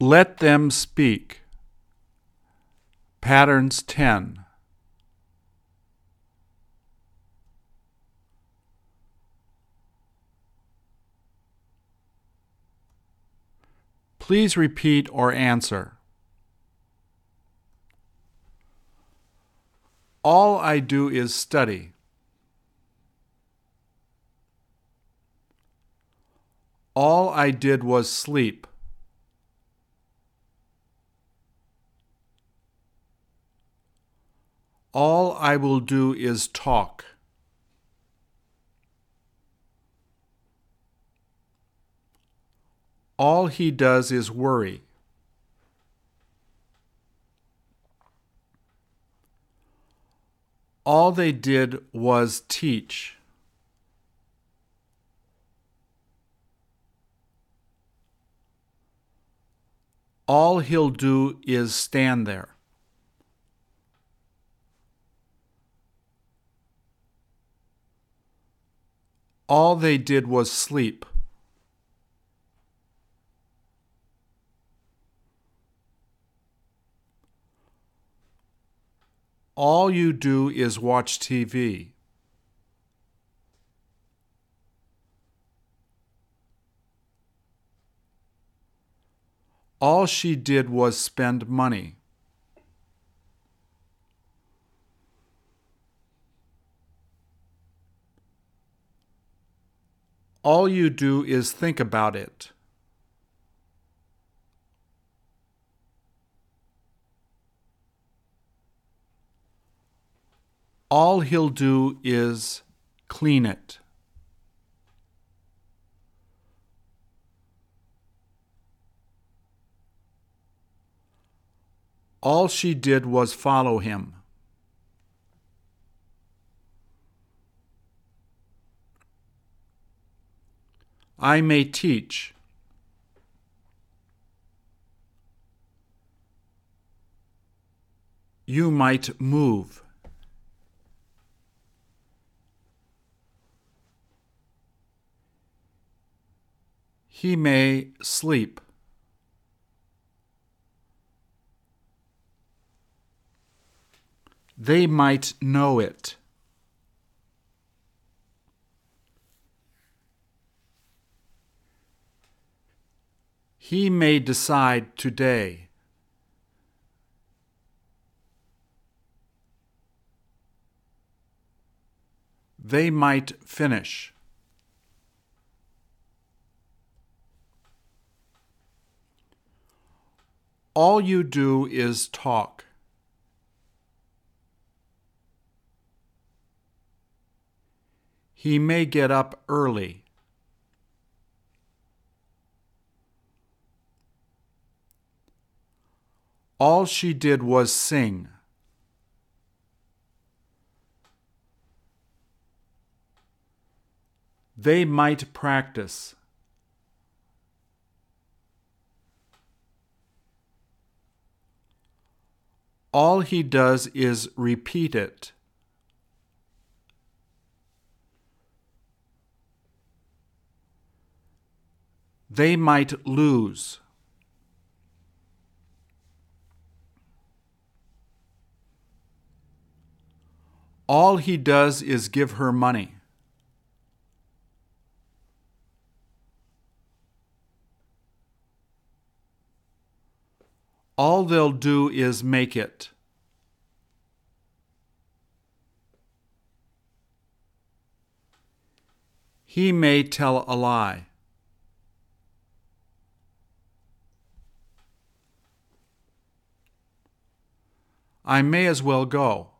Let them speak. Patterns 10. Please repeat or answer. All I do is study. All I did was sleep. All I will do is talk. All he does is worry. All they did was teach. All he'll do is stand there. All they did was sleep. All you do is watch TV. All she did was spend money. All you do is think about it. All he'll do is clean it. All she did was follow him. I may teach. You might move. He may sleep. They might know it. He may decide today. They might finish. All you do is talk. He may get up early. All she did was sing. They might practice. All he does is repeat it. They might lose. All he does is give her money. All they'll do is make it. He may tell a lie. I may as well go.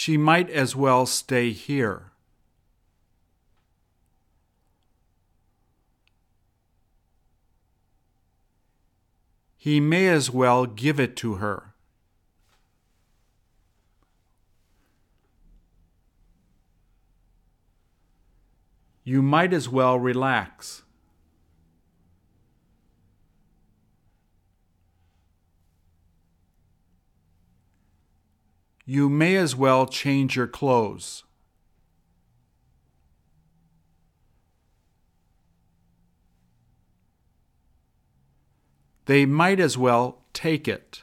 She might as well stay here. He may as well give it to her. You might as well relax. you may as well change your clothes. They might as well take it.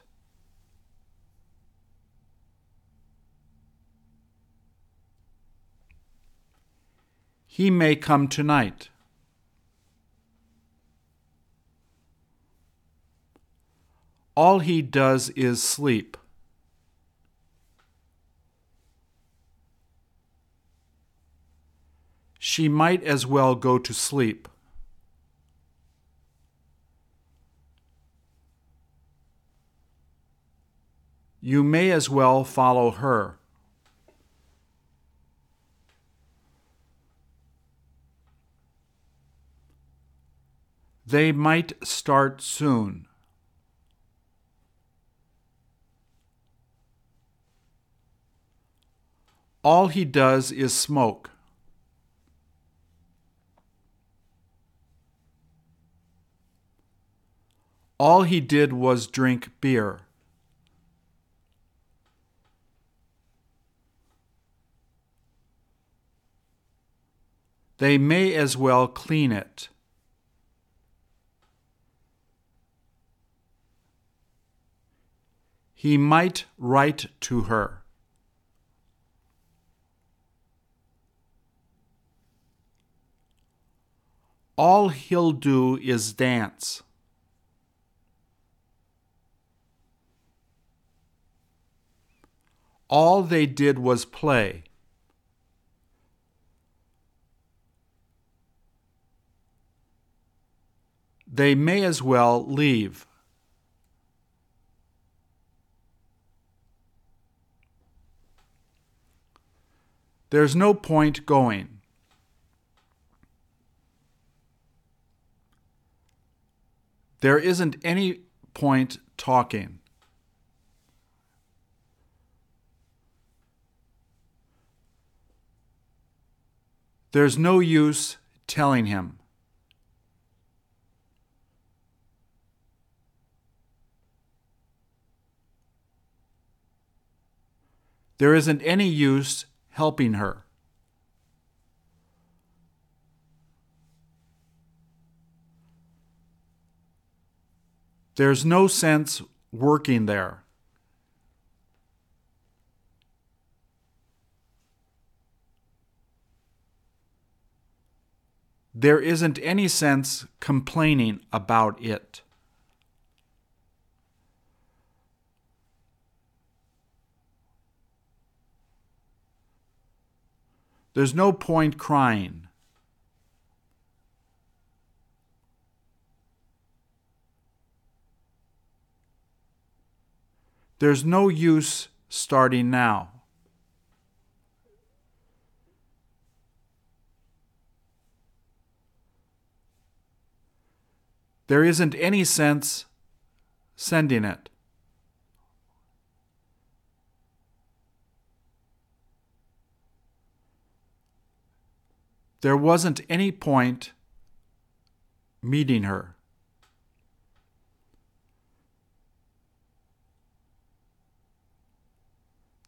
He may come tonight. All he does is sleep. She might as well go to sleep. You may as well follow her. They might start soon. All he does is smoke. All he did was drink beer. They may as well clean it. He might write to her. All he'll do is dance. All they did was play. They may as well leave. There's no point going. There isn't any point talking. There's no use telling him. There isn't any use helping her. There's no sense working there. There isn't any sense complaining about it. There's no point crying. There's no use starting now. There isn't any sense sending it. There wasn't any point meeting her.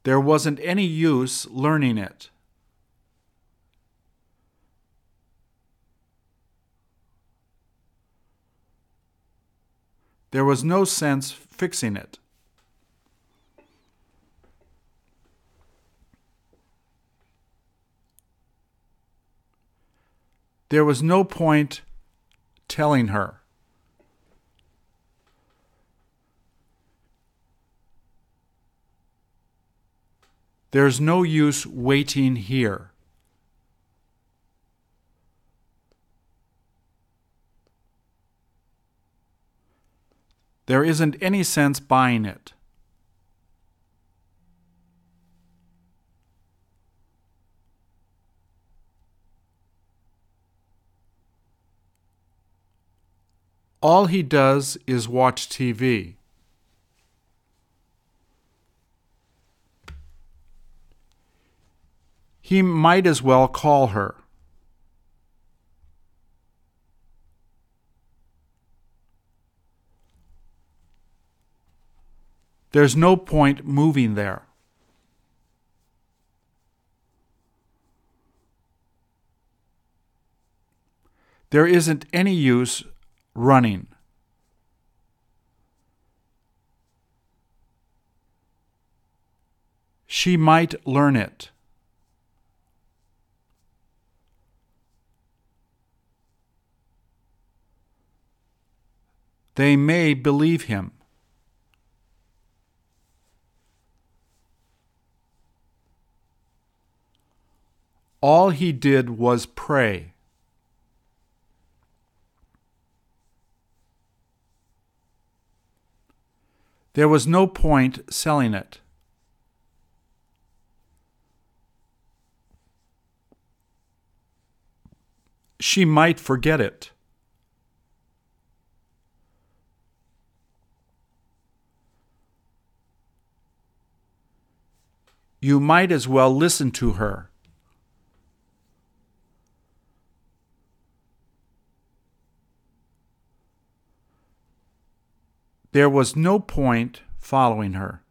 There wasn't any use learning it. There was no sense fixing it. There was no point telling her. There's no use waiting here. There isn't any sense buying it. All he does is watch TV. He might as well call her. There's no point moving there. There isn't any use running. She might learn it. They may believe him. All he did was pray. There was no point selling it. She might forget it. You might as well listen to her. There was no point following her.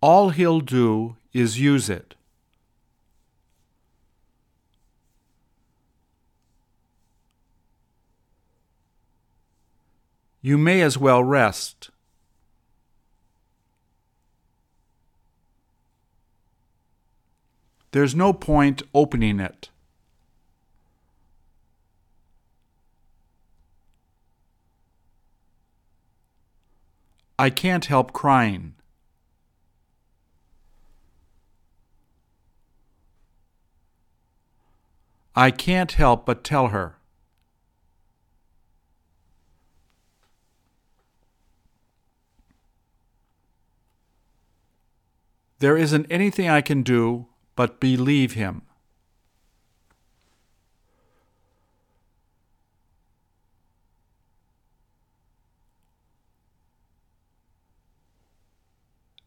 All he'll do is use it. You may as well rest. There's no point opening it. I can't help crying. I can't help but tell her. There isn't anything I can do but believe him.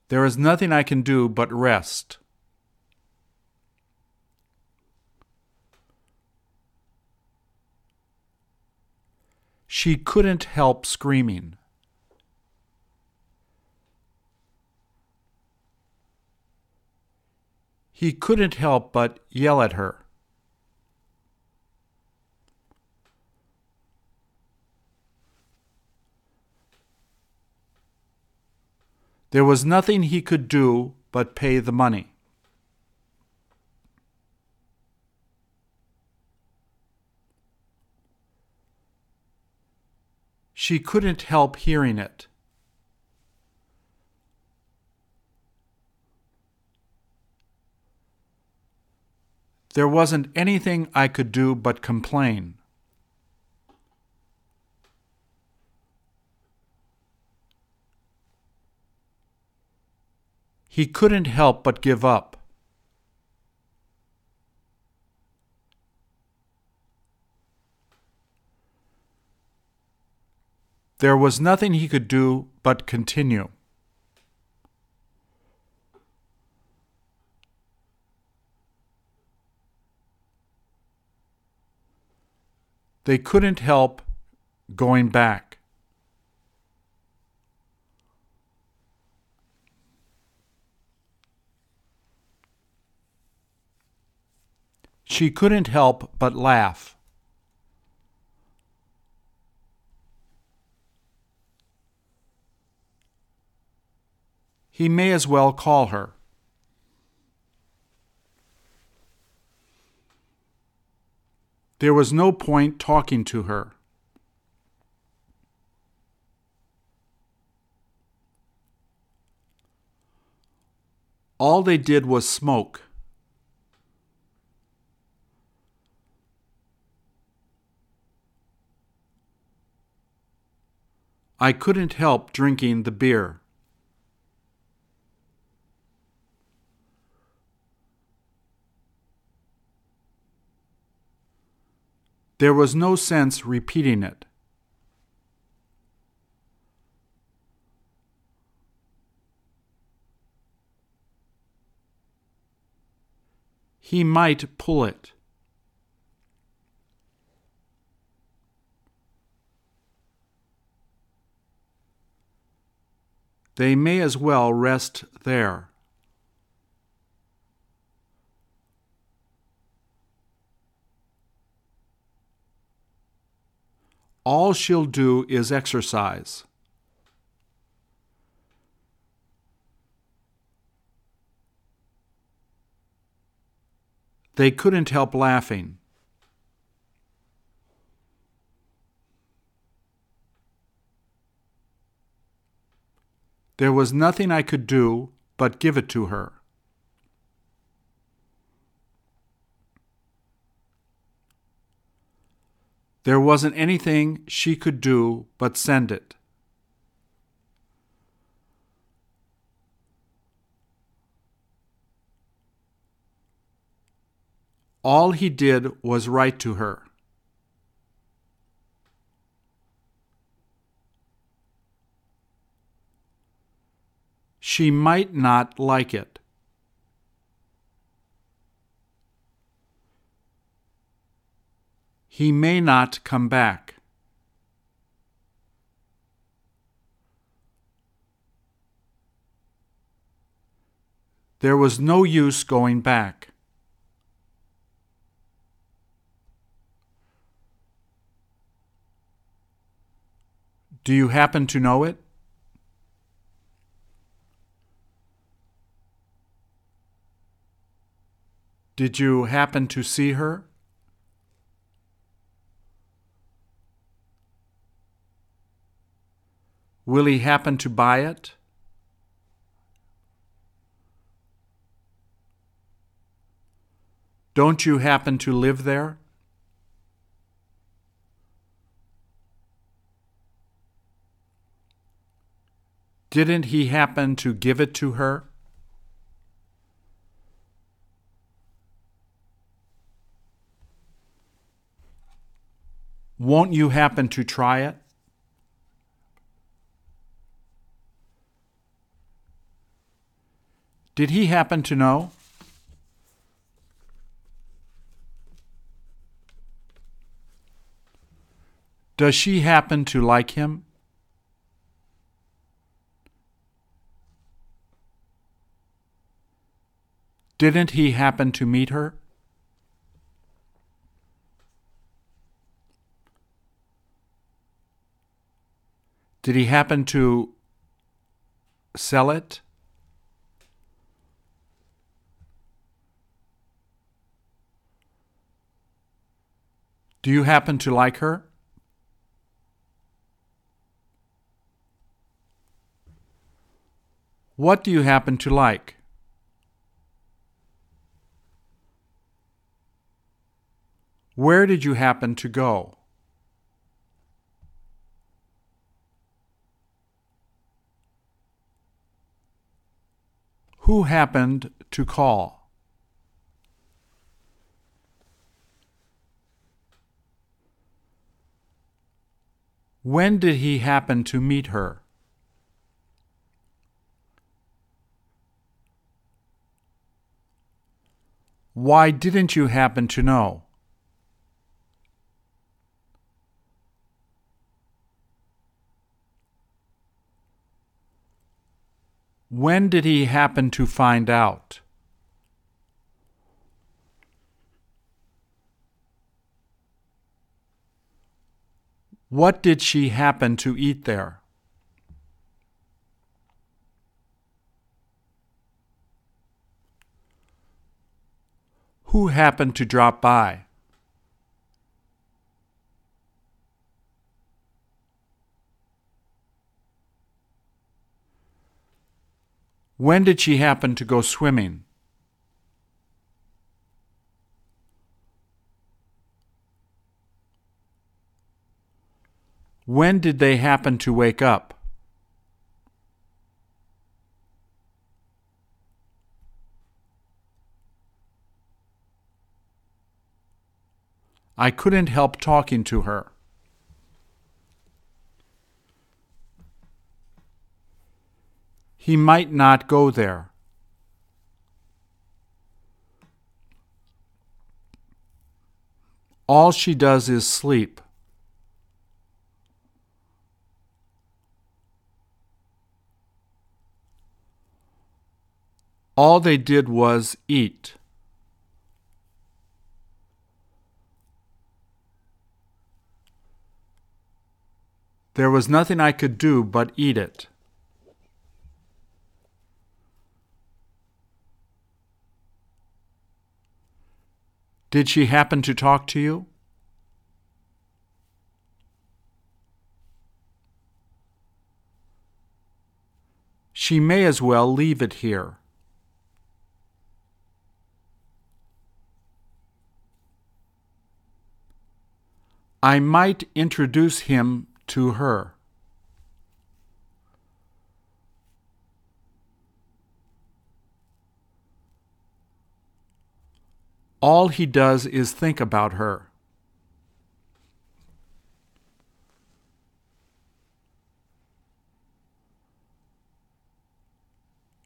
There is nothing I can do but rest. She couldn't help screaming. He couldn't help but yell at her. There was nothing he could do but pay the money. She couldn't help hearing it. There wasn't anything I could do but complain. He couldn't help but give up. There was nothing he could do but continue. They couldn't help going back. She couldn't help but laugh. He may as well call her. There was no point talking to her. All they did was smoke. I couldn't help drinking the beer. There was no sense repeating it. He might pull it. They may as well rest there. All she'll do is exercise. They couldn't help laughing. There was nothing I could do but give it to her. There wasn't anything she could do but send it. All he did was write to her. She might not like it. He may not come back. There was no use going back. Do you happen to know it? Did you happen to see her? Will he happen to buy it? Don't you happen to live there? Didn't he happen to give it to her? Won't you happen to try it? Did he happen to know? Does she happen to like him? Didn't he happen to meet her? Did he happen to sell it? Do you happen to like her? What do you happen to like? Where did you happen to go? Who happened to call? When did he happen to meet her? Why didn't you happen to know? When did he happen to find out? What did she happen to eat there? Who happened to drop by? When did she happen to go swimming? When did they happen to wake up? I couldn't help talking to her. He might not go there. All she does is sleep. All they did was eat. There was nothing I could do but eat it. Did she happen to talk to you? She may as well leave it here. I might introduce him to her. All he does is think about her.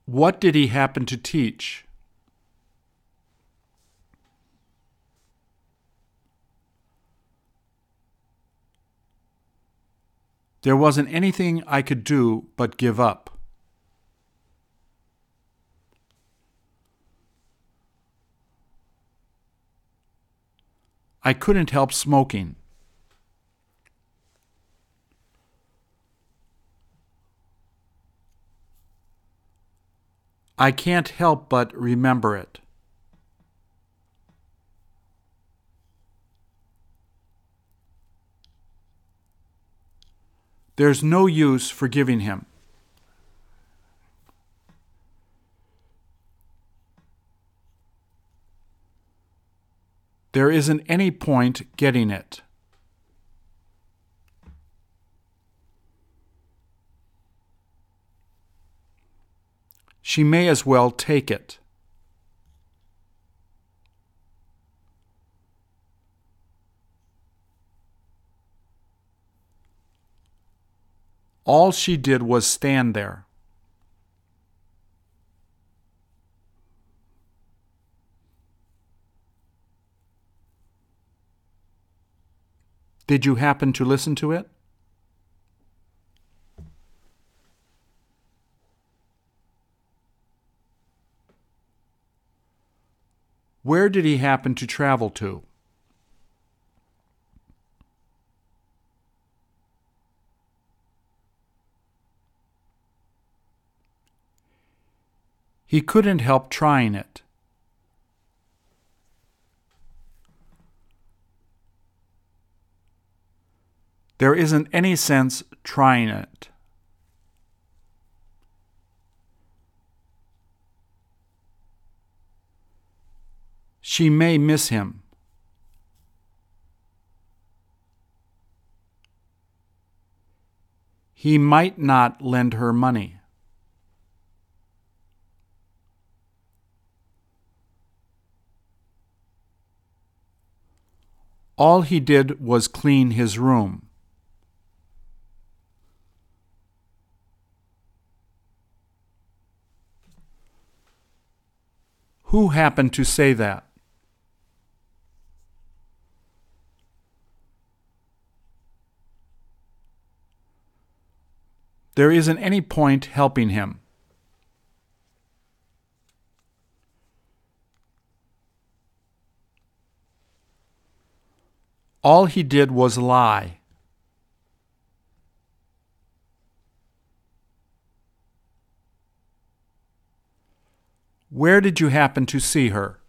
What did he happen to teach? There wasn't anything I could do but give up. I couldn't help smoking. I can't help but remember it. There's no use forgiving him. There isn't any point getting it. She may as well take it. All she did was stand there. Did you happen to listen to it? Where did he happen to travel to? He couldn't help trying it. There isn't any sense trying it. She may miss him. He might not lend her money. All he did was clean his room. Who happened to say that? There isn't any point helping him. All he did was lie. Where did you happen to see her?